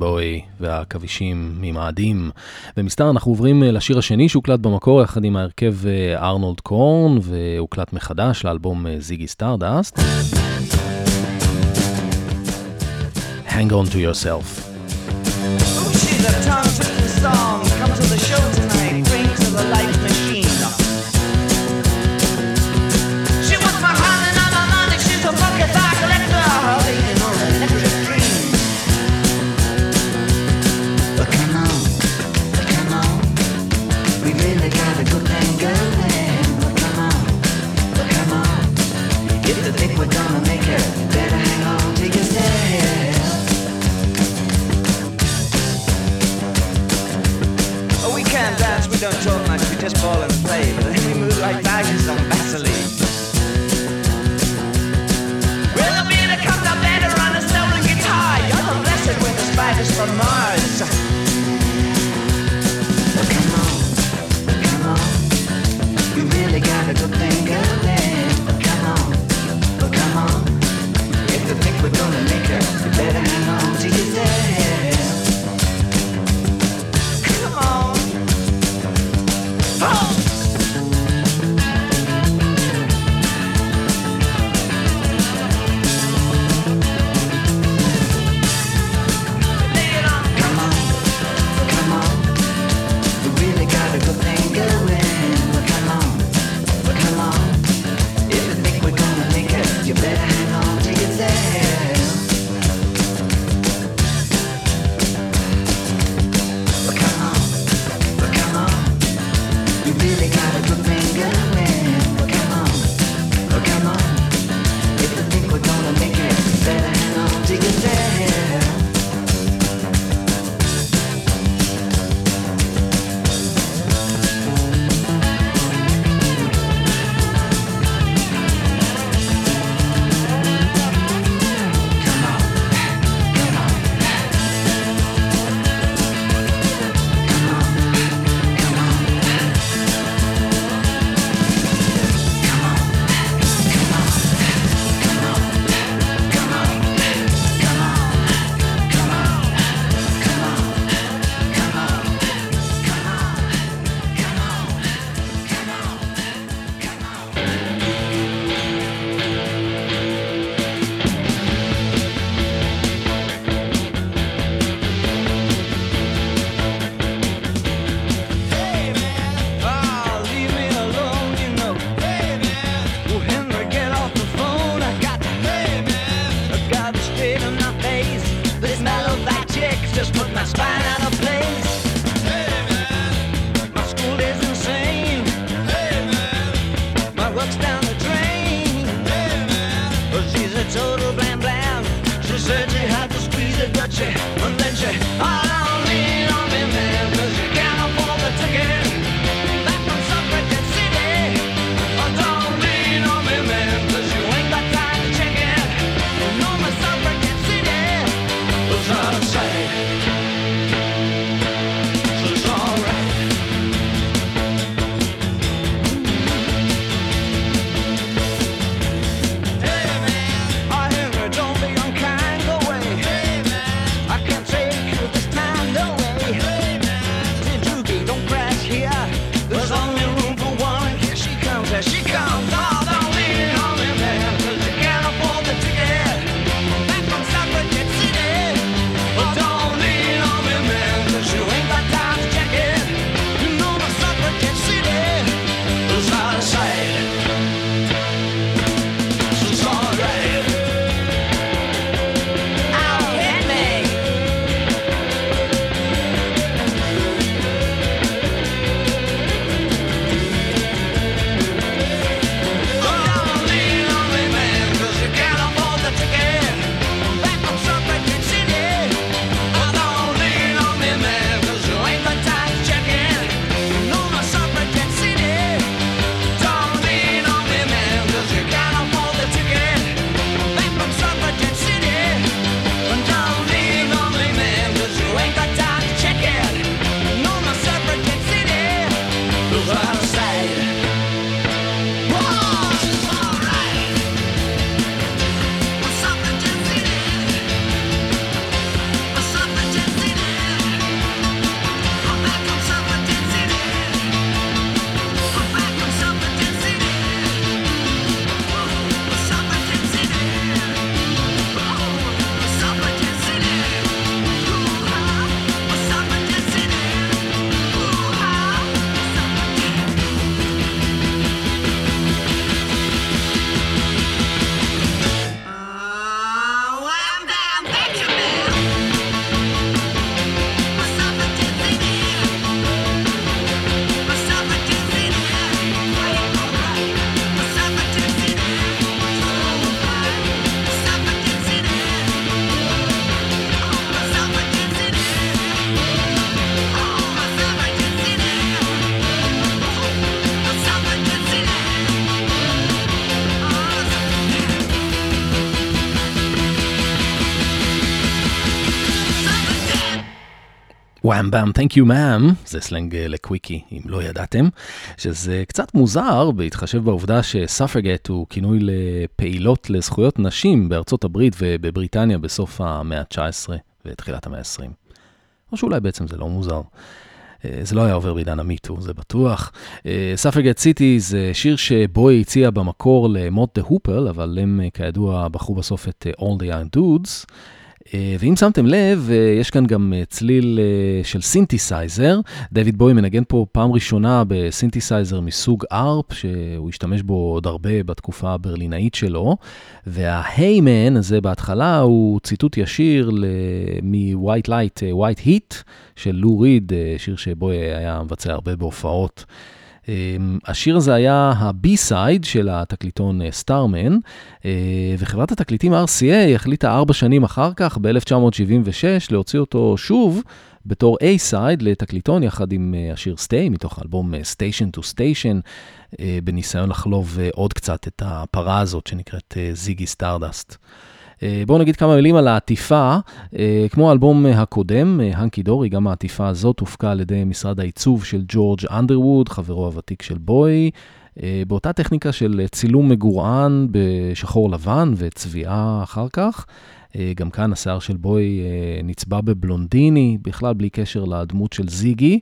Speaker 5: בואי והעכבישים ממאדים. ומ Star אנחנו עוברים אה, לשיר השני שהוקלט במקור יחד עם ההרכב אה, ארנולד קורנס והוקלט מחדש לאלבום אה, זיגי סטארדאסט. Hang on to yourself.
Speaker 7: Oh, she's a don't talk much, we just ball and play.
Speaker 8: But then we move like badges on Vaseline. Will it
Speaker 5: be the comes up better on a stolen guitar? You're the blessed with the spiders from Mars. Wham bam, thank you
Speaker 4: ma'am, זה סלנג אה, לקוויקי, אם לא ידעתם, שזה קצת מוזר בהתחשב בעובדה ש suffragette הוא כינוי לפעילות לזכויות נשים בארצות הברית ובבריטניה בסוף המאה ה-19 ותחילת המאה ה-20. או שאולי בעצם זה לא מוזר. אה, זה לא היה עובר בעידן ה MeToo, זה בטוח. Suffragette City זה שיר שבוי הציע במקור למוט דה הופל, אבל הם אה, כידוע בחרו בסוף את אה, All the Young Dudes. אה, ואם שמתם לב, אה, יש כאן גם אה, צליל של סינתסייזר. דויד בוי מנגן פה פעם ראשונה בסינתסייזר מסוג ארפ, שהוא השתמש בו עוד הרבה בתקופה הברלינאית שלו. Man הזה בהתחלה הוא ציטוט ישיר מ-White Light, White Heat של לו ריד, שיר שבוי היה מבצע הרבה בהופעות. אמ, השיר הזה היה ה B-side של התקליטון Starman, וחברת התקליטים RCA החליטה ארבע שנים אחר כך, ב-1976, להוציא אותו שוב בתור A-side לתקליטון, יחד עם אה, השיר Stay, מתוך האלבום Station to Station, בניסיון לחלוב אה, עוד קצת את הפרה הזאת שנקראת זיגי סטארדסט. אה, בואו נגיד כמה מילים על העטיפה. אה, כמו האלבום הקודם, Hunky Dory, גם העטיפה הזאת הופקה על ידי משרד העיצוב של ג'ורג' אנדרווד, חברו הוותיק של בוי, אה, באותה טכניקה של צילום מגורען בשחור לבן וצביעה אחר כך. אה, גם כאן השיער של בוי אה, נצבע בבלונדיני, בכלל בלי קשר לדמות של זיגי.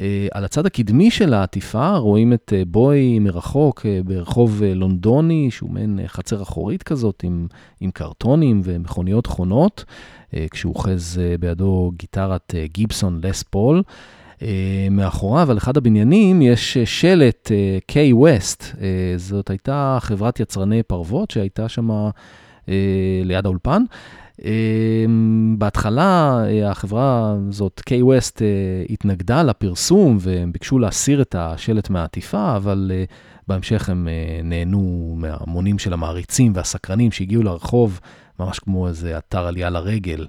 Speaker 4: אה, על הצד הקדמי של העטיפה רואים את אה, בוי מרחוק אה, ברחוב לונדוני, שהוא מעין חצר אחורית כזאת עם, עם קרטונים ומכוניות חונות, כשהוא אוחז בידו גיטרת גיבסון לס פול. מאחוריו, על אחד הבניינים, יש שלט קיי ווסט. זאת הייתה חברת יצרני פרוות שהייתה שם ליד האולפן. Um, בהתחלה uh, החברה הזאת, קיי ווסט, uh, התנגדה לפרסום והם ביקשו להסיר את השלט מהעטיפה, אבל uh, בהמשך הם אה, נהנו מהמונים של המעריצים והסקרנים שהגיעו לרחוב, ממש כמו איזה אתר עלייה לרגל.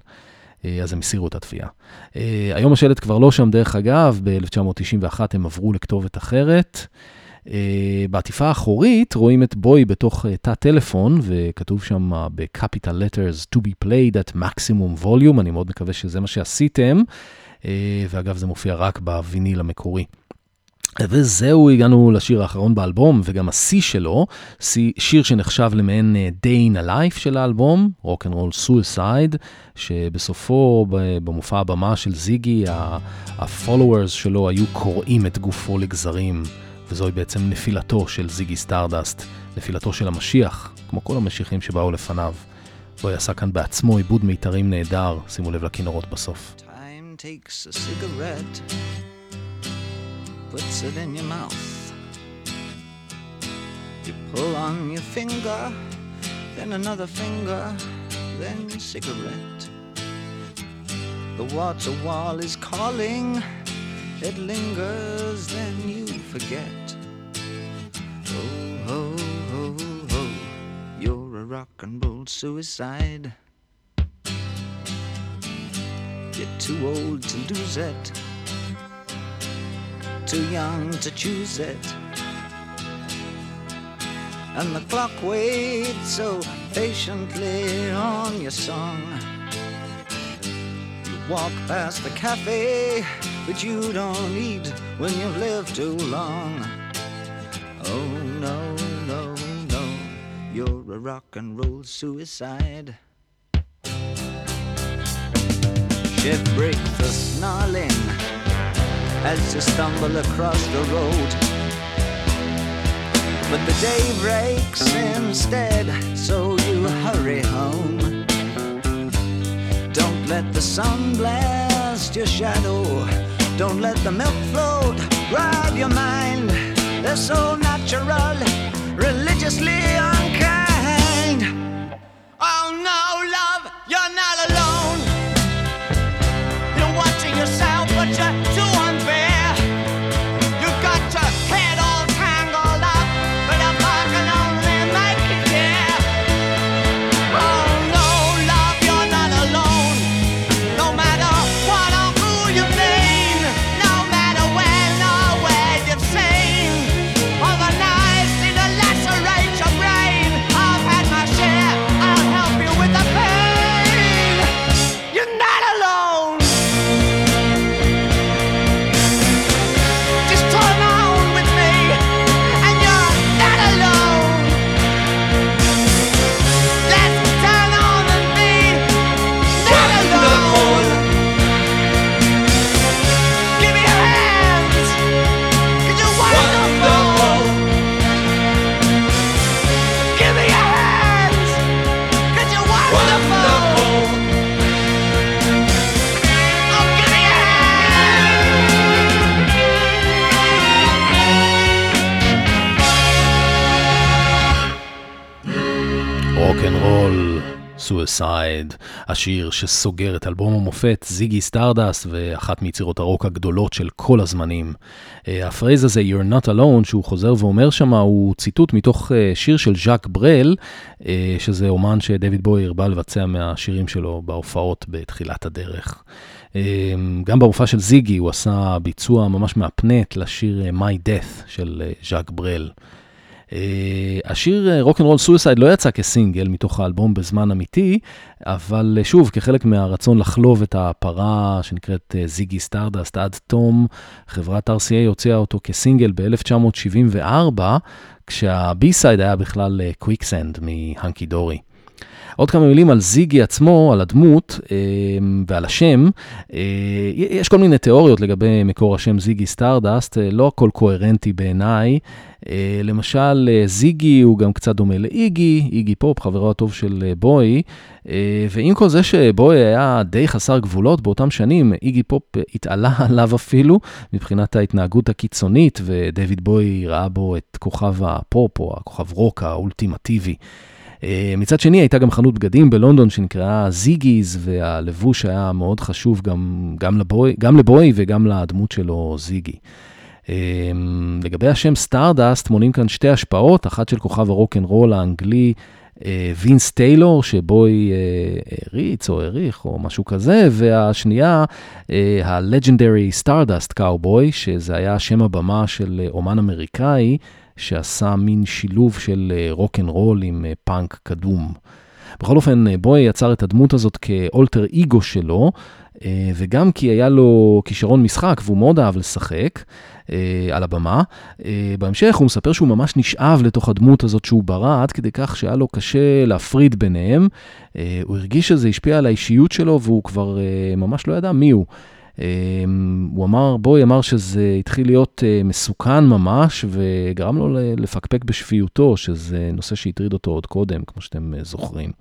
Speaker 4: אה, אז הם הסירו את התביעה. אה, היום השלט כבר לא שם, דרך אגב, ב-1991 הם עברו לכתובת אחרת. אה, בעטיפה האחורית רואים את בוי בתוך אה, תא טלפון, וכתוב שם אה, ב-capital letters to be played at maximum volume, אני מאוד מקווה שזה מה שעשיתם, ואגב, זה מופיע רק בוויניל המקורי. וזהו, הגענו לשיר האחרון באלבום, וגם השיא שלו, שיר שנחשב למעין Day in a Life של האלבום, Rock and Roll Suicide, שבסופו, במופע הבמה של זיגי, ה-followers שלו היו קורעים את גופו לגזרים, וזוהי בעצם נפילתו של זיגי סטרדסט, נפילתו של המשיח, כמו כל המשיחים שבאו לפניו. בוי עשה כאן בעצמו עיבוד מיתרים נהדר, שימו לב לכינורות בסוף.
Speaker 7: Takes a cigarette, puts it in your mouth. You pull on your finger, then another finger, then cigarette. The water wall is calling, it lingers, forget. Oh, ho, ho, ho, you're a rock and roll suicide. You're too old to lose it, too young to choose it. And the clock waits so patiently on your song. You walk past the cafe, but you don't eat when you've lived too long. Oh no, no, no, you're a rock and roll suicide. Shift break the snarling as you stumble across the road. But the day breaks instead, so you hurry home. Don't let the sun blast your shadow. Don't let the milk float rob your mind. They're so natural, religiously unkind. Oh no, love, Rock and
Speaker 4: Roll Suicide, השיר שסוגר את אלבום המופת, זיגי סטרדסט, ואחת מיצירות הרוק הגדולות של כל הזמנים. אה, ה phrase הזה, You're Not Alone, שהוא חוזר ואומר שמה, הוא ציטוט מתוך אה, שיר של ז'אק ברל, אה, שזה אומן שדויד בוי הרבה לבצע מהשירים שלו בהופעות בתחילת הדרך. גם בהופעה של זיגי הוא עשה ביצוע ממש מהפנט לשיר My Death של ז'אק ברל. אה, השיר Rock and Roll Suicide לא יצא כסינגל מתוך האלבום בזמן אמיתי, אבל אה, שוב, כחלק מהרצון לחלוב את הפרה שנקראת זיגי סטרדסט עד תום, חברת RCA הוציאה אותו כסינגל ב-1974, כשה B-side היה בכלל Quicksand מ Hunky Dory. עוד כמה מילים על זיגי עצמו, על הדמות אה, ועל השם. אה, יש כל מיני תיאוריות לגבי מקור השם זיגי סטארדסט, אה, לא הכל קוהרנטי בעיניי. למשל, זיגי הוא גם קצת דומה לאיגי, איגי פופ, חברו הטוב של בוי, ועם כל זה שבוי היה די חסר גבולות באותם שנים, איגי פופ התעלה עליו אפילו מבחינת ההתנהגות הקיצונית, ודייוויד בוי ראה בו את כוכב הפופ או הכוכב רוק האולטימטיבי. אה, מצד שני, הייתה גם חנות בגדים בלונדון שנקראה זיגיז, והלבוש היה מאוד חשוב גם, גם, לבוי, גם לבוי וגם לדמות שלו, זיגי. אמ, לגבי השם סטארדסט מונים כאן שתי השפעות, אחת של כוכב הרוקנרול האנגלי אה, וינס טיילור, שבוי אה, העריץ או העריך או משהו כזה, והשנייה, ה Legendary Stardust Cowboy, שזה היה שם הבמה של אה, אומן אמריקאי, שעשה מין שילוב של רוקנרול עם אה, פאנק קדום. בכל אופן, אה, בוי יצר את הדמות הזאת כאלטר אגו שלו, אה, וגם כי היה לו כישרון משחק והוא מאוד אהב לשחק אה, על הבמה. אה, בהמשך הוא מספר שהוא ממש נשאב לתוך הדמות הזאת שהוא ברא, עד כדי כך שהיה לו קשה להפריד ביניהם. אה, הוא הרגיש שזה השפיע על האישיות שלו והוא כבר אה, ממש לא ידע מי הוא. אה, הוא אמר, בוי אמר שזה התחיל להיות אה, מסוכן ממש, וגרם לו לפקפק בשפיותו, שזה נושא שהטריד אותו עוד קודם, כמו שאתם אה, זוכרים.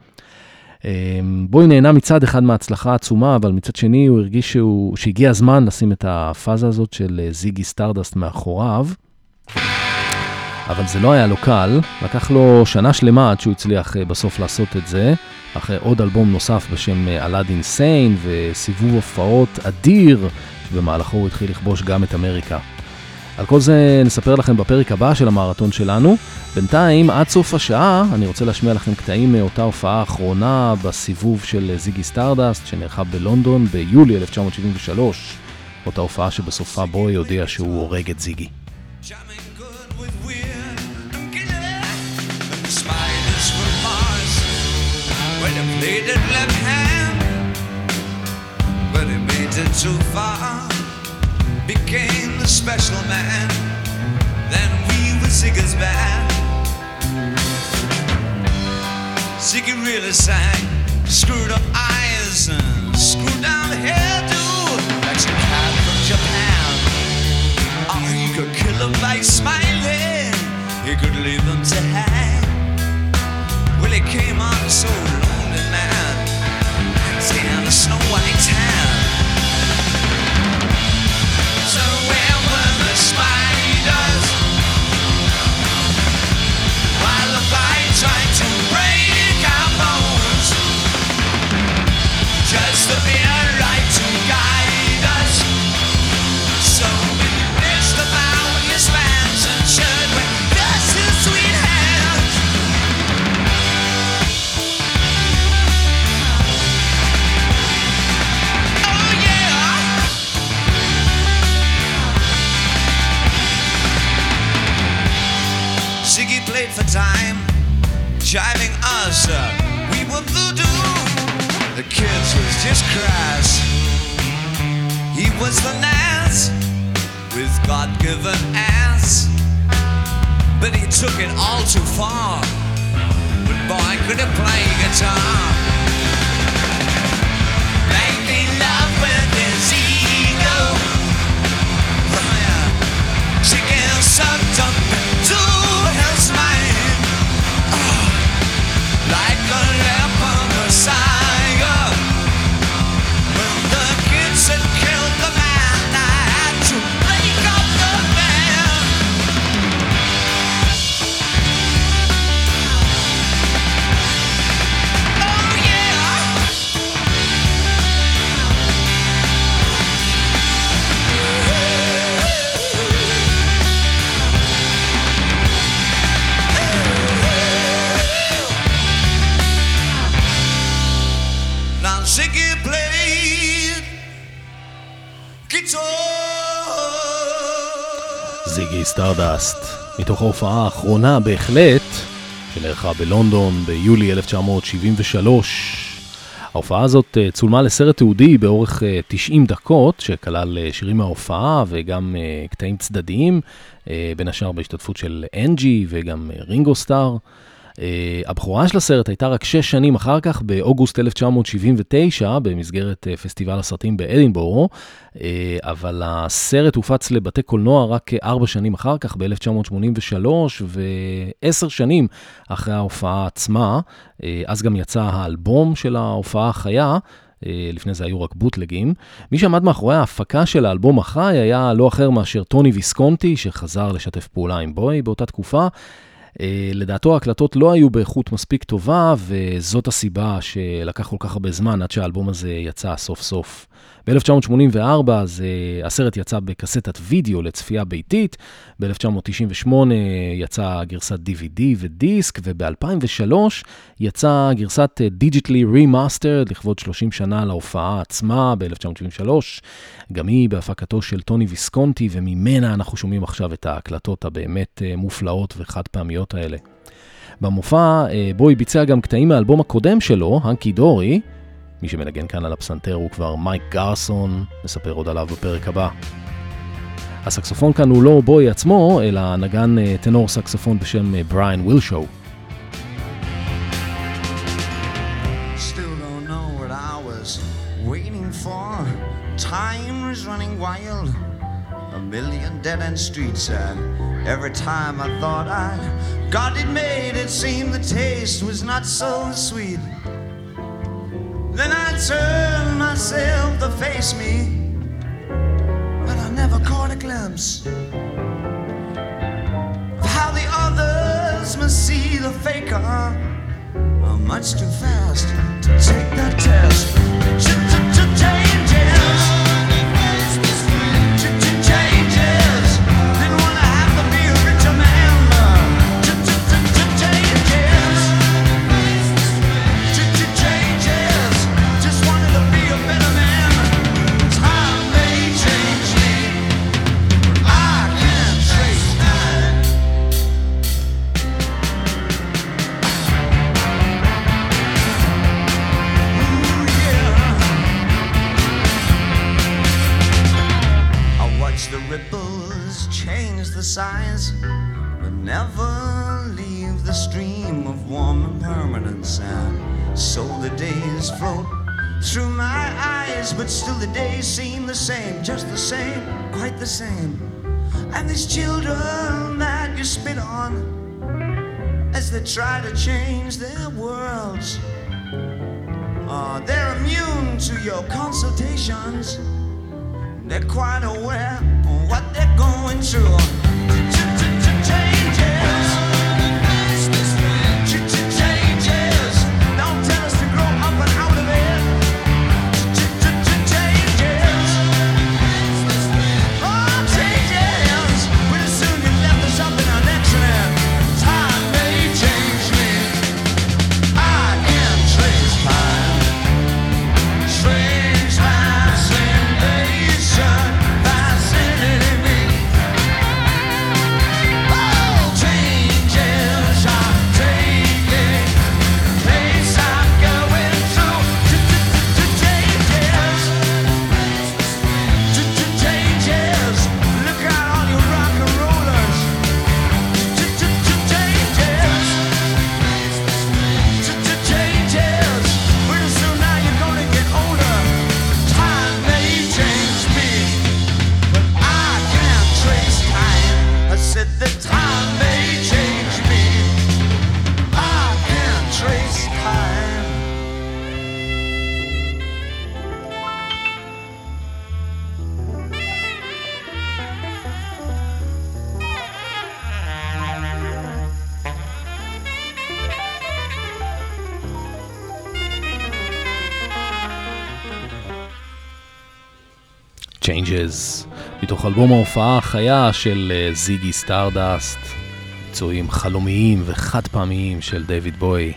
Speaker 4: אה, בוי נהנה מצד אחד מההצלחה העצומה, אבל מצד שני הוא הרגיש שהוא, שהגיע הזמן לשים את הפאזה הזאת של אה, זיגי סטארדסט מאחוריו. אבל זה לא היה לו קל, לקח לו שנה שלמה עד שהוא הצליח אה, בסוף לעשות את זה, אחרי עוד אלבום נוסף בשם אלאדין סיין וסיבוב הופעות אדיר, שבמהלכו הוא התחיל לכבוש גם את אמריקה. על כל זה נספר לכם בפרק הבא של המרתון שלנו. בינתיים, עד סוף השעה, אני רוצה להשמיע לכם קטעים מאותה הופעה אחרונה בסיבוב של זיגי סטארדסט, שנערכה בלונדון ביולי 1973. אותה הופעה שבסופה בוי הודיע שהוא הורג את זיגי.
Speaker 7: Jamming good with weird When he played it left hand, but he made it too far. Became the special man. Then we were Ziggy's band. Ziggy really sang, screwed up eyes and screwed down hairdo. Like some cat from Japan. Oh, he could kill them by smiling. He could leave them to hang. Well, he came on so a snow white tan. Time, jiving us up. We were voodoo. The kids was just crass. He was the Nas with God-given ass, but he took it all too far. But boy, could he play guitar?
Speaker 4: סטארדסט, מתוך ההופעה האחרונה בהחלט, שנערכה בלונדון ביולי 1973. ההופעה הזאת אה, צולמה לסרט תיעודי באורך אה, 90 דקות, שכלל אה, שירים מההופעה וגם אה, קטעים צדדיים, אה, בין השאר בהשתתפות של אנג'י וגם אה, רינגו סטאר. אה, הבכורה של הסרט הייתה רק שש שנים אחר כך, באוגוסט 1979, במסגרת אה, פסטיבל הסרטים באדינבורו, uh, אבל הסרט הופץ לבתי קולנוע רק ארבע שנים אחר כך, ב-1983, ועשר שנים אחרי ההופעה עצמה. אז גם יצא האלבום של ההופעה החיה. לפני זה היו רק בוטלגים. מי שעמד מאחורי ההפקה של האלבום החי היה לא אחר מאשר טוני ויסקונטי, שחזר לשתף פעולה עם בוי באותה תקופה. אה, לדעתו ההקלטות לא היו באיכות מספיק טובה, וזאת הסיבה שלקח כל כך הרבה זמן עד שהאלבום הזה יצא סוף סוף. ב-1984 אז אה, הסרט יצא בקסטת וידאו לצפייה ביתית, ב-1998 אה, יצא גרסת DVD ודיסק, וב-2003 יצא גרסת אה, Digitally Remastered לכבוד 30 שנה להופעה עצמה ב-1973, גם היא בהפקתו של טוני ויסקונטי, וממנה אנחנו שומעים עכשיו את ההקלטות הבאמת מופלאות וחד פעמיות האלה. במופע בו היא ביצעה גם קטעים מהאלבום הקודם שלו, האנקי דורי, מי שמנגן כאן על הפסנתר הוא כבר מייק גרסון, נספר עוד עליו בפרק הבא. הסקסופון כאן הוא לא בוי עצמו, אלא נגן טנור סקסופון בשם בריאן
Speaker 7: וילשו. Every time I thought I got it made, it seemed the taste was not so sweet. Then I turned myself to face me, but I never caught a glimpse of how the others must see the faker. I'm much too fast to take that test. days float through my eyes, but still the days seem the same, just the same, quite the same. And these children that you spit on as they try to change their worlds. Uh, they're immune to your consultations. They're quite aware of what they're going through. Changes.
Speaker 4: אלבום ההופעה החיה של אה, זיגי סטארדאסט, ביצועים חלומיים וחד פעמיים של דיוויד בוי.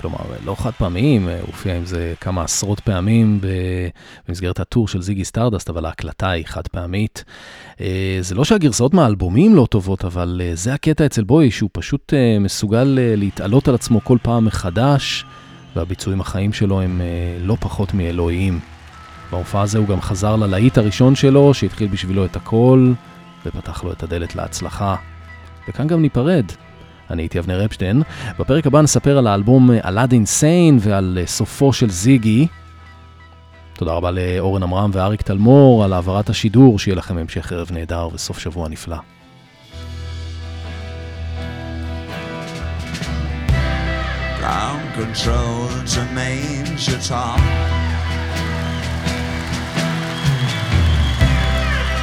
Speaker 4: כלומר, אה, לא חד פעמיים, אה, הוא הופיע עם זה כמה עשרות פעמים במסגרת ה tour של זיגי סטארדסט, אבל ההקלטה היא חד פעמית. זה לא שהגרסאות מהאלבומים לא טובות, אבל זה הקטע אצל בוי, שהוא פשוט מסוגל להתעלות על עצמו כל פעם מחדש, והביצועים החיים שלו הם לא פחות מאלוהיים. בהופעה הזו הוא גם חזר ללהיט הראשון שלו, שהתחיל בשבילו את הכל, ופתח לו את הדלת להצלחה. וכאן גם ניפרד. אני הייתי אבנר אפשטיין. בפרק הבא נספר על האלבום אה, אלאד אינסיין ועל אה, סופו של זיגי. תודה רבה לאורן עמרם ואריק תלמור על העברת השידור, שיהיה לכם המשך ערב נהדר וסוף שבוע נפלא.
Speaker 7: Ground control to Main Guitar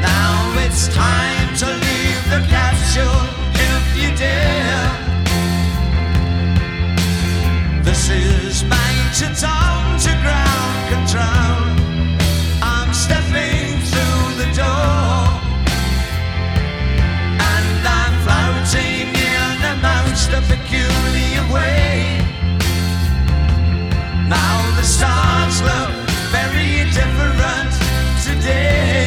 Speaker 7: Now it's time to leave the capsule if you dare. This is ground control. I'm stepping through the door. And I'm floating in most peculiar way. Now the stars look very different today.